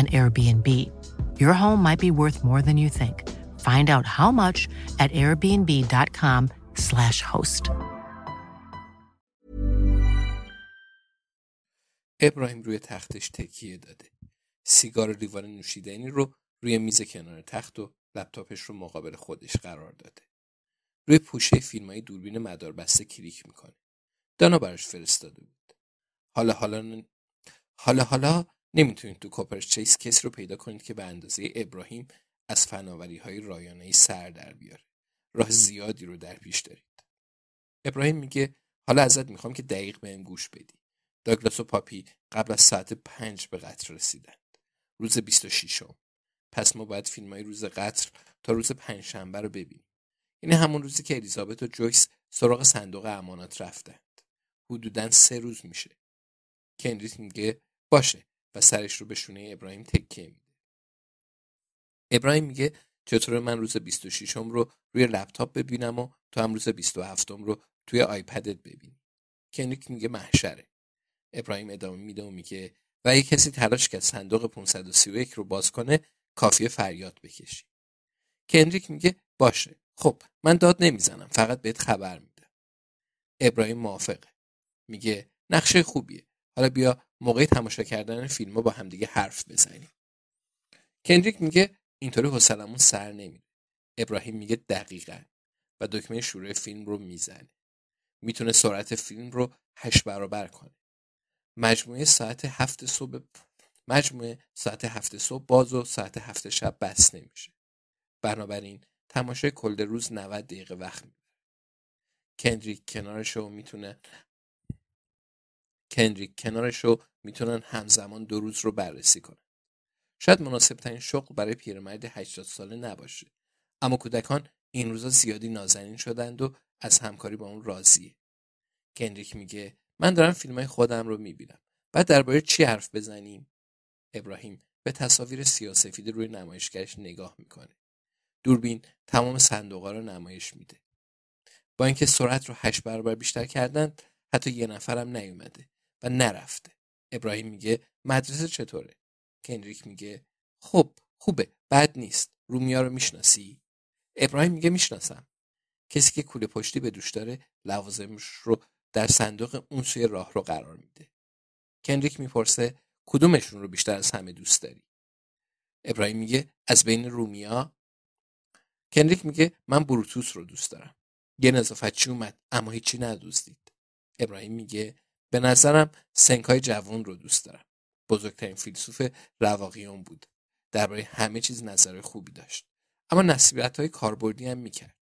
an Airbnb. Your home might be worth more than you think. Find out how much at airbnb.com/slash host. ابراهیم روی تختش تکیه داده. سیگار لیوان نوشیدنی رو روی میز کنار تخت و لپتاپش رو مقابل خودش قرار داده. روی پوشه فیلم های دوربین مدار بسته کلیک می‌کنه. دانا براش فرستاده بود. حالا حالا حالا حالا نمی‌تونید تو کوپرچیس کسی رو پیدا کنید که به اندازه ابراهیم از فناوری های رایانه سر در بیاره. راه زیادی رو در پیش دارید. ابراهیم میگه حالا ازت می‌خوام که دقیق بهم گوش بدی. داگلاس و پاپی قبل از ساعت پنج به قطر رسیدند. روز 26 م. پس ما باید فیلم های روز قطر تا روز پنجشنبه رو ببینیم. این همون روزی که الیزابت و جویس سراغ صندوق امانات رفتند. حدودا سه روز میشه. کندریت میگه باشه و سرش رو به شونه ابراهیم تکیه میده. ابراهیم میگه چطور من روز 26 م رو روی لپتاپ ببینم و تو هم روز 27 م رو توی آیپدت ببینی. کنریک میگه محشره. ابراهیم ادامه میده و میگه و اگه کسی تلاش کرد صندوق 531 رو باز کنه کافیه فریاد بکشی. کندریک میگه باشه. خب من داد نمی‌زنم فقط بهت خبر میدم. ابراهیم موافقه. میگه نقشه خوبیه. حالا بیا موقع تماشا کردن فیلم ها با همدیگه حرف بزنیم. کندریک میگه اینطوری حوصلمون سر نمیره. ابراهیم میگه دقیقا و دکمه شروع فیلم رو می‌زنه. می‌تونه سرعت فیلم رو هشت برابر کنه. مجموعه ساعت هفت صبح مجموعه ساعت هفت صبح باز و ساعت هفت شب بس نمیشه. بنابراین تماشای کل روز 90 دقیقه وقت می‌بره. کندریک کنارش رو می‌تونه کندریک کنارش رو می‌تونن همزمان دو روز رو بررسی کنن. شاید مناسب ترین شغل برای پیرمرد 80 ساله نباشه. اما کودکان این روزا زیادی نازنین شدند و از همکاری با اون راضیه. کندریک میگه من دارم فیلم های خودم رو می‌بینم. بعد درباره چی حرف بزنیم؟ ابراهیم به تصاویر سیاسفید روی نمایشگرش نگاه می‌کنه. دوربین تمام صندوقا رو نمایش میده. با اینکه سرعت رو هشت برابر بیشتر کردند حتی یه نفرم نیومده و نرفته. ابراهیم میگه مدرسه چطوره؟ کندریک میگه خب خوبه بد نیست. رومیا رو می‌شناسی؟ ابراهیم میگه می‌شناسم. کسی که کوله پشتی به دوش داره لوازمش رو در صندوق اون سوی راه رو قرار میده. کندریک می‌پرسه کدومشون رو بیشتر از همه دوست داری؟ ابراهیم میگه از بین رومیا کندریک میگه من بروتوس رو دوست دارم. یه نظافتچی اومد اما هیچی ندوزدید. ابراهیم میگه به نظرم سنکای جوان رو دوست دارم. بزرگترین فیلسوف رواقیون بود. درباره همه چیز نظر خوبی داشت. اما نصیحت های کاربردی هم می‌کرد.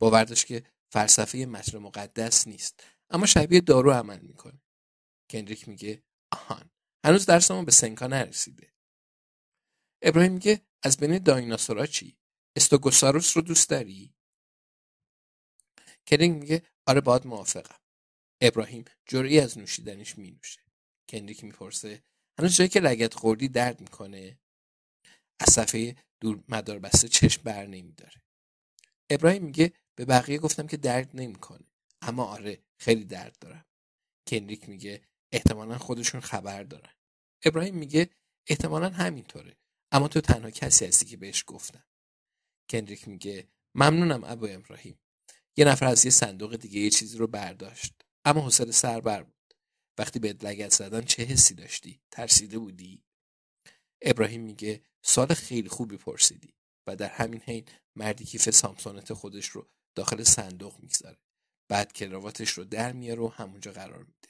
باور داشت که فلسفه متن مقدس نیست اما شبیه دارو عمل می‌کنه. کندریک میگه آهان هنوز درسمون به سنکا نرسیده. ابراهیم میگه از بین دایناسورا چی؟ استوگوساروس رو دوست داری؟ کندریک میگه آره باید موافقم. ابراهیم جرعی از نوشیدنش می نوشه. کندریک می‌پرسه هنوز جایی که لگت خوردی درد می‌کنه؟ از صفحه دور مدار بسته چشم بر نمیداره. ابراهیم میگه به بقیه گفتم که درد نمی‌کنه اما آره خیلی درد دارم. کنریک میگه احتمالا خودشون خبر دارن. ابراهیم میگه احتمالا همینطوره اما تو تنها کسی هستی که بهش گفتم. کنریک میگه ممنونم ابو ابراهیم یه نفر از یه صندوق دیگه یه چیزی رو برداشت. اما حوصله سربر بود. وقتی به لگت زدن چه حسی داشتی؟ ترسیده بودی؟ ابراهیم میگه سال خیلی خوبی پرسیدی و در همین حین مردی کیف سامسونت خودش رو داخل صندوق می‌گذاره. بعد کراواتش رو در میاره و همونجا قرار میده.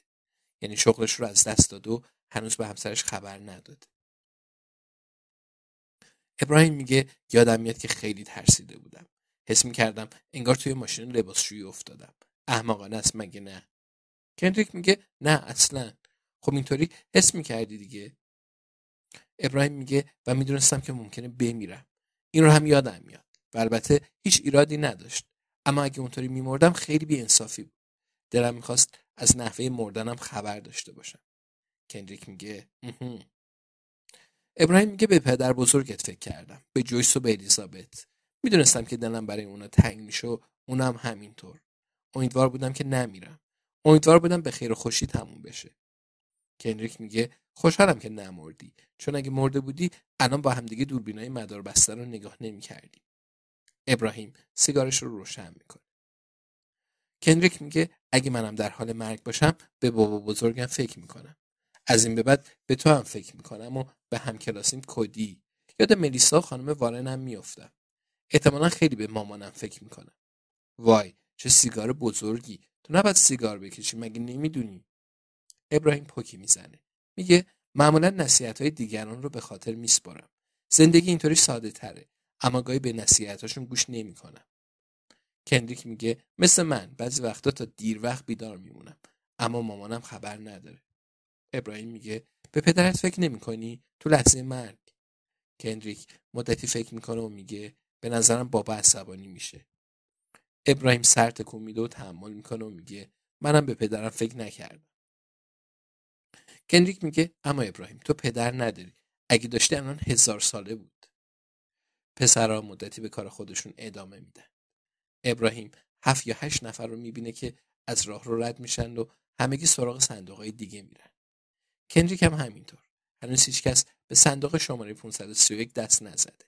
یعنی شغلش رو از دست داد و هنوز به همسرش خبر نداده. ابراهیم میگه یادم میاد که خیلی ترسیده بودم. حس می‌کردم انگار توی ماشین لباسشویی افتادم. احمقانه است مگه نه؟ کندریک میگه نه اصلا. خب اینطوری حس می‌کردی دیگه. ابراهیم میگه و می‌دونستم که ممکنه بمیرم. این رو هم یادم میاد و البته هیچ ایرادی نداشت. اما اگه اونطوری میمردم خیلی بیانصافی بود. دلم می‌خواست از نحوه مردنم خبر داشته باشم. کندریک میگه ابراهیم میگه به پدر بزرگت فکر کردم. به جویس و به الیزابت. می‌دونستم که دلم برای اونا تنگ میشه و اونم همینطور. امیدوار بودم که نمیرم. امیدوار بودم به خیر و خوشی تموم بشه. کنریک میگه خوشحالم که نمردی. چون اگه مرده بودی الان با همدیگه دوربینای مدار بسته رو نگاه نمی‌کردیم ابراهیم سیگارش رو روشن می‌کنه کنریک میگه اگه منم در حال مرگ باشم به بابا بزرگم فکر می‌کنم. از این به بعد به تو هم فکر می‌کنم و به همکلاسیم کدی. یاد ملیسا خانم وارنم میافتم. احتمالا خیلی به مامانم فکر می‌کنم. وای چه سیگار بزرگی. تو نباید سیگار بکشی مگه نمی‌دونی؟ ابراهیم پوکی می‌زنه. میگه معمولا نصیحت های دیگران رو به خاطر میسپارم. زندگی اینطوری ساده تره اما گاهی به نصیحتاشون گوش نمی‌کنم. کندریک میگه مثل من بعضی وقتا تا دیر وقت بیدار میمونم اما مامانم خبر نداره. ابراهیم میگه به پدرت فکر نمی‌کنی؟ تو لحظه مرگ. کندریک مدتی فکر می‌کنه و میگه به نظرم بابا عصبانی میشه. ابراهیم سر تکون میده و تحمل می‌کنه و میگه منم به پدرم فکر نکردم. کندریک میگه اما ابراهیم تو پدر نداری. اگه داشته الان هزار ساله بود. پسرها مدتی به کار خودشون ادامه میدن. ابراهیم هفت یا هشت نفر رو می‌بینه که از راه رو رد میشن و همگی سراغ صندوق های دیگه میرن. کندریک هم همینطور. هنوز هیچ کس به صندوق شماره 531 دست نزده.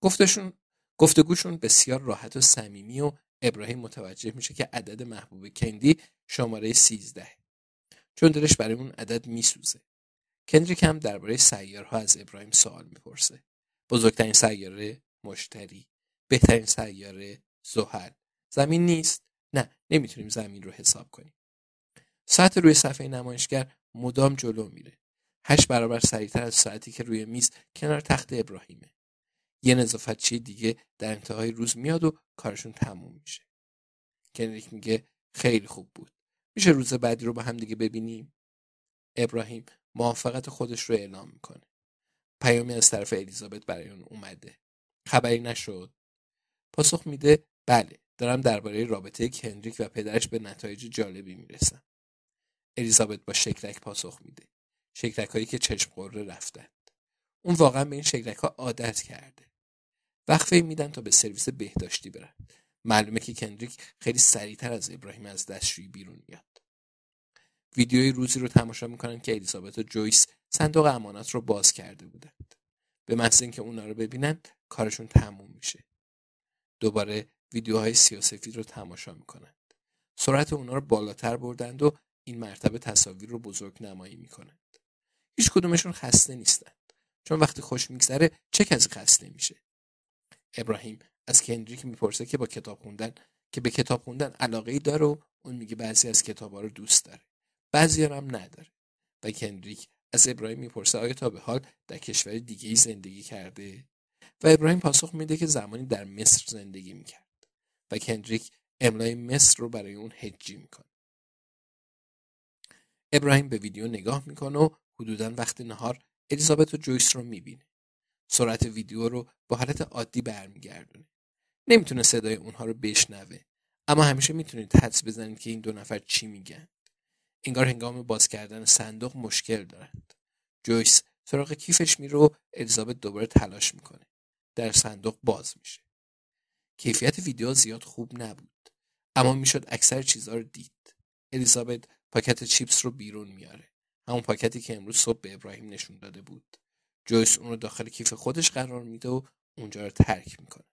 گفتشون گفتگوشون بسیار راحت و صمیمی و ابراهیم متوجه میشه که عدد محبوب کندی شماره 13 چون دلش برای اون عدد میسوزه. کندریک هم درباره سیارها از ابراهیم سوال می‌پرسه. بزرگترین سیاره مشتری بهترین سیاره زحل. زمین نیست؟ نه نمی‌تونیم زمین رو حساب کنیم. ساعت روی صفحه نمایشگر مدام جلو میره. هشت برابر سریعتر از ساعتی که روی میز کنار تخت ابراهیمه. یه نظافتچی دیگه در انتهای روز میاد و کارشون تموم میشه. کنریک میگه خیلی خوب بود. میشه روز بعدی رو با هم دیگه ببینیم؟ ابراهیم موافقت خودش رو اعلام می‌کنه. پیامی از طرف الیزابت برای اون اومده. خبری نشد. پاسخ میده بله دارم درباره رابطه کندریک و پدرش به نتایج جالبی می‌رسم. الیزابت با شکلک پاسخ میده. شکلک هایی که چشم قره رفتند اون واقعا به این شکلک ها عادت کرده. وقفه میدن تا به سرویس بهداشتی برن. معلومه که کندریک خیلی سریعتر از ابراهیم از دستشویی بیرون میاد. ویدیوی روزی رو تماشا می‌کنن که الیزابت و جویس صندوق امانات رو باز کرده بودند. به محض اینکه اونا رو ببینن کارشون تموم میشه. دوباره ویدیوهای سیاسفید رو تماشا می‌کنند سرعت اونا رو بالاتر بردند و این مرتبه تصاویر رو بزرگ نمایی می‌کنند. هیچ کدومشون خسته نیستند چون وقتی خوش میگذره چه کسی خسته میشه ابراهیم از کندریک می‌پرسه که با کتاب خوندن که به کتاب خوندن علاقه ای داره و اون میگه بعضی از کتابا رو دوست داره. بعضی هم نداره. و کندریک از ابراهیم می‌پرسه آیا تا به حال در کشور دیگه ای زندگی کرده؟ و ابراهیم پاسخ میده که زمانی در مصر زندگی می‌کرد. و کندریک املای مصر رو برای اون هجی می‌کنه. ابراهیم به ویدیو نگاه می‌کنه و حدودا وقت نهار الیزابت و جویس رو می‌بینه. سرعت ویدیو رو با حالت عادی برمیگردونه. نمی‌تونه صدای اونها رو بشنوه. اما همیشه می‌تونید حدس بزنید که این دو نفر چی میگن. انگار هنگام باز کردن صندوق مشکل دارند. جویس سراغ کیفش میره و الیزابت دوباره تلاش می‌کنه. در صندوق باز میشه. کیفیت ویدیو زیاد خوب نبود. اما می‌شد اکثر چیزها رو دید. الیزابت پاکت چیپس رو بیرون میاره همون پاکتی که امروز صبح به ابراهیم نشون داده بود. جویس اون رو داخل کیف خودش قرار میده و اونجا رو ترک می‌کنه.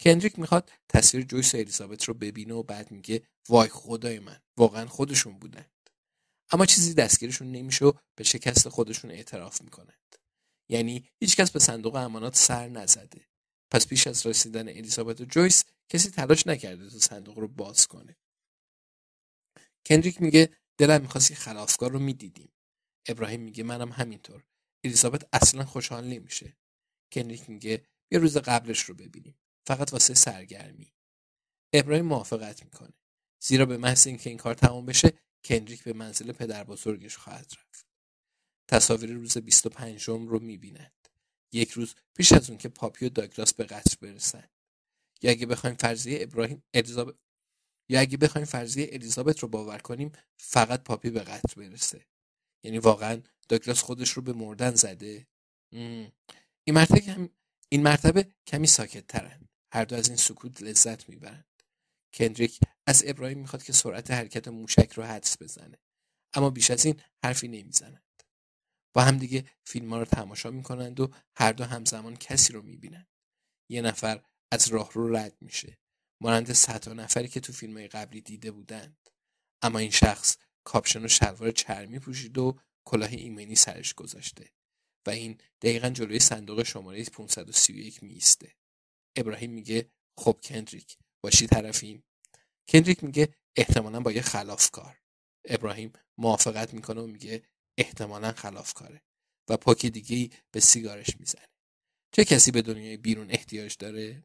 کندریک می‌خواد تصویر جویس و الیزابت رو ببینه و بعد میگه وای خدای من واقعا خودشون بودند. اما چیزی دستگیرشون نمیشه و به شکست خودشون اعتراف می‌کنند. یعنی هیچکس به صندوق امانات سر نزده. پس پیش از رسیدن الیزابت و جویس کسی تلاش نکرده تا صندوق رو باز کنه. کندریک میگه دلم می‌خواست یه خلافکار رو می‌دیدیم. ابراهیم میگه منم همینطور. الیزابت اصلا خوشحال نمیشه. کندریک میگه یه روز قبلش رو ببینیم. فقط واسه سرگرمی. ابراهیم موافقت می‌کنه. زیرا به محض اینکه این کار تمام بشه کندریک به منزل پدر بزرگش خواهد رفت. تصاویر روز 25 رو می‌بیند. یک روز پیش از اون که پاپی و داگلاس به قتل برسند یا اگه بخوایم فرضیه ابراهیم الیزابت یا اگه بخوایم فرضیه الیزابت رو باور کنیم فقط پاپی به قتل برسه یعنی واقعا داگلاس خودش رو به مردن زده. این مرتبه این مرتبه کمی ساکت ترن هر دو از این سکوت لذت می‌برند. کندریک از ابراهیم می‌خواد که سرعت حرکت موشک رو حدس بزنه. اما بیش از این حرفی نمی‌زنند با همدیگه فیلم ها رو تماشا می‌کنند و هر دو همزمان کسی رو می‌بینند. یه نفر از راه رو رد میشه. مانند صدها نفری که تو فیلم قبلی دیده بودند. اما این شخص کاپشن و شلوار چرمی پوشید و کلاه ایمنی سرش گذاشته و این دقیقا جلوی صندوق شماره 531 میسته ابراهیم میگه خب کندریک باشی طرفیم کندریک میگه احتمالا با یه خلافکار. ابراهیم موافقت می‌کنه و میگه احتمالا خلافکاره. و پاک دیگه به سیگارش می‌زنه. چه کسی به دنیای بیرون احتیاج داره؟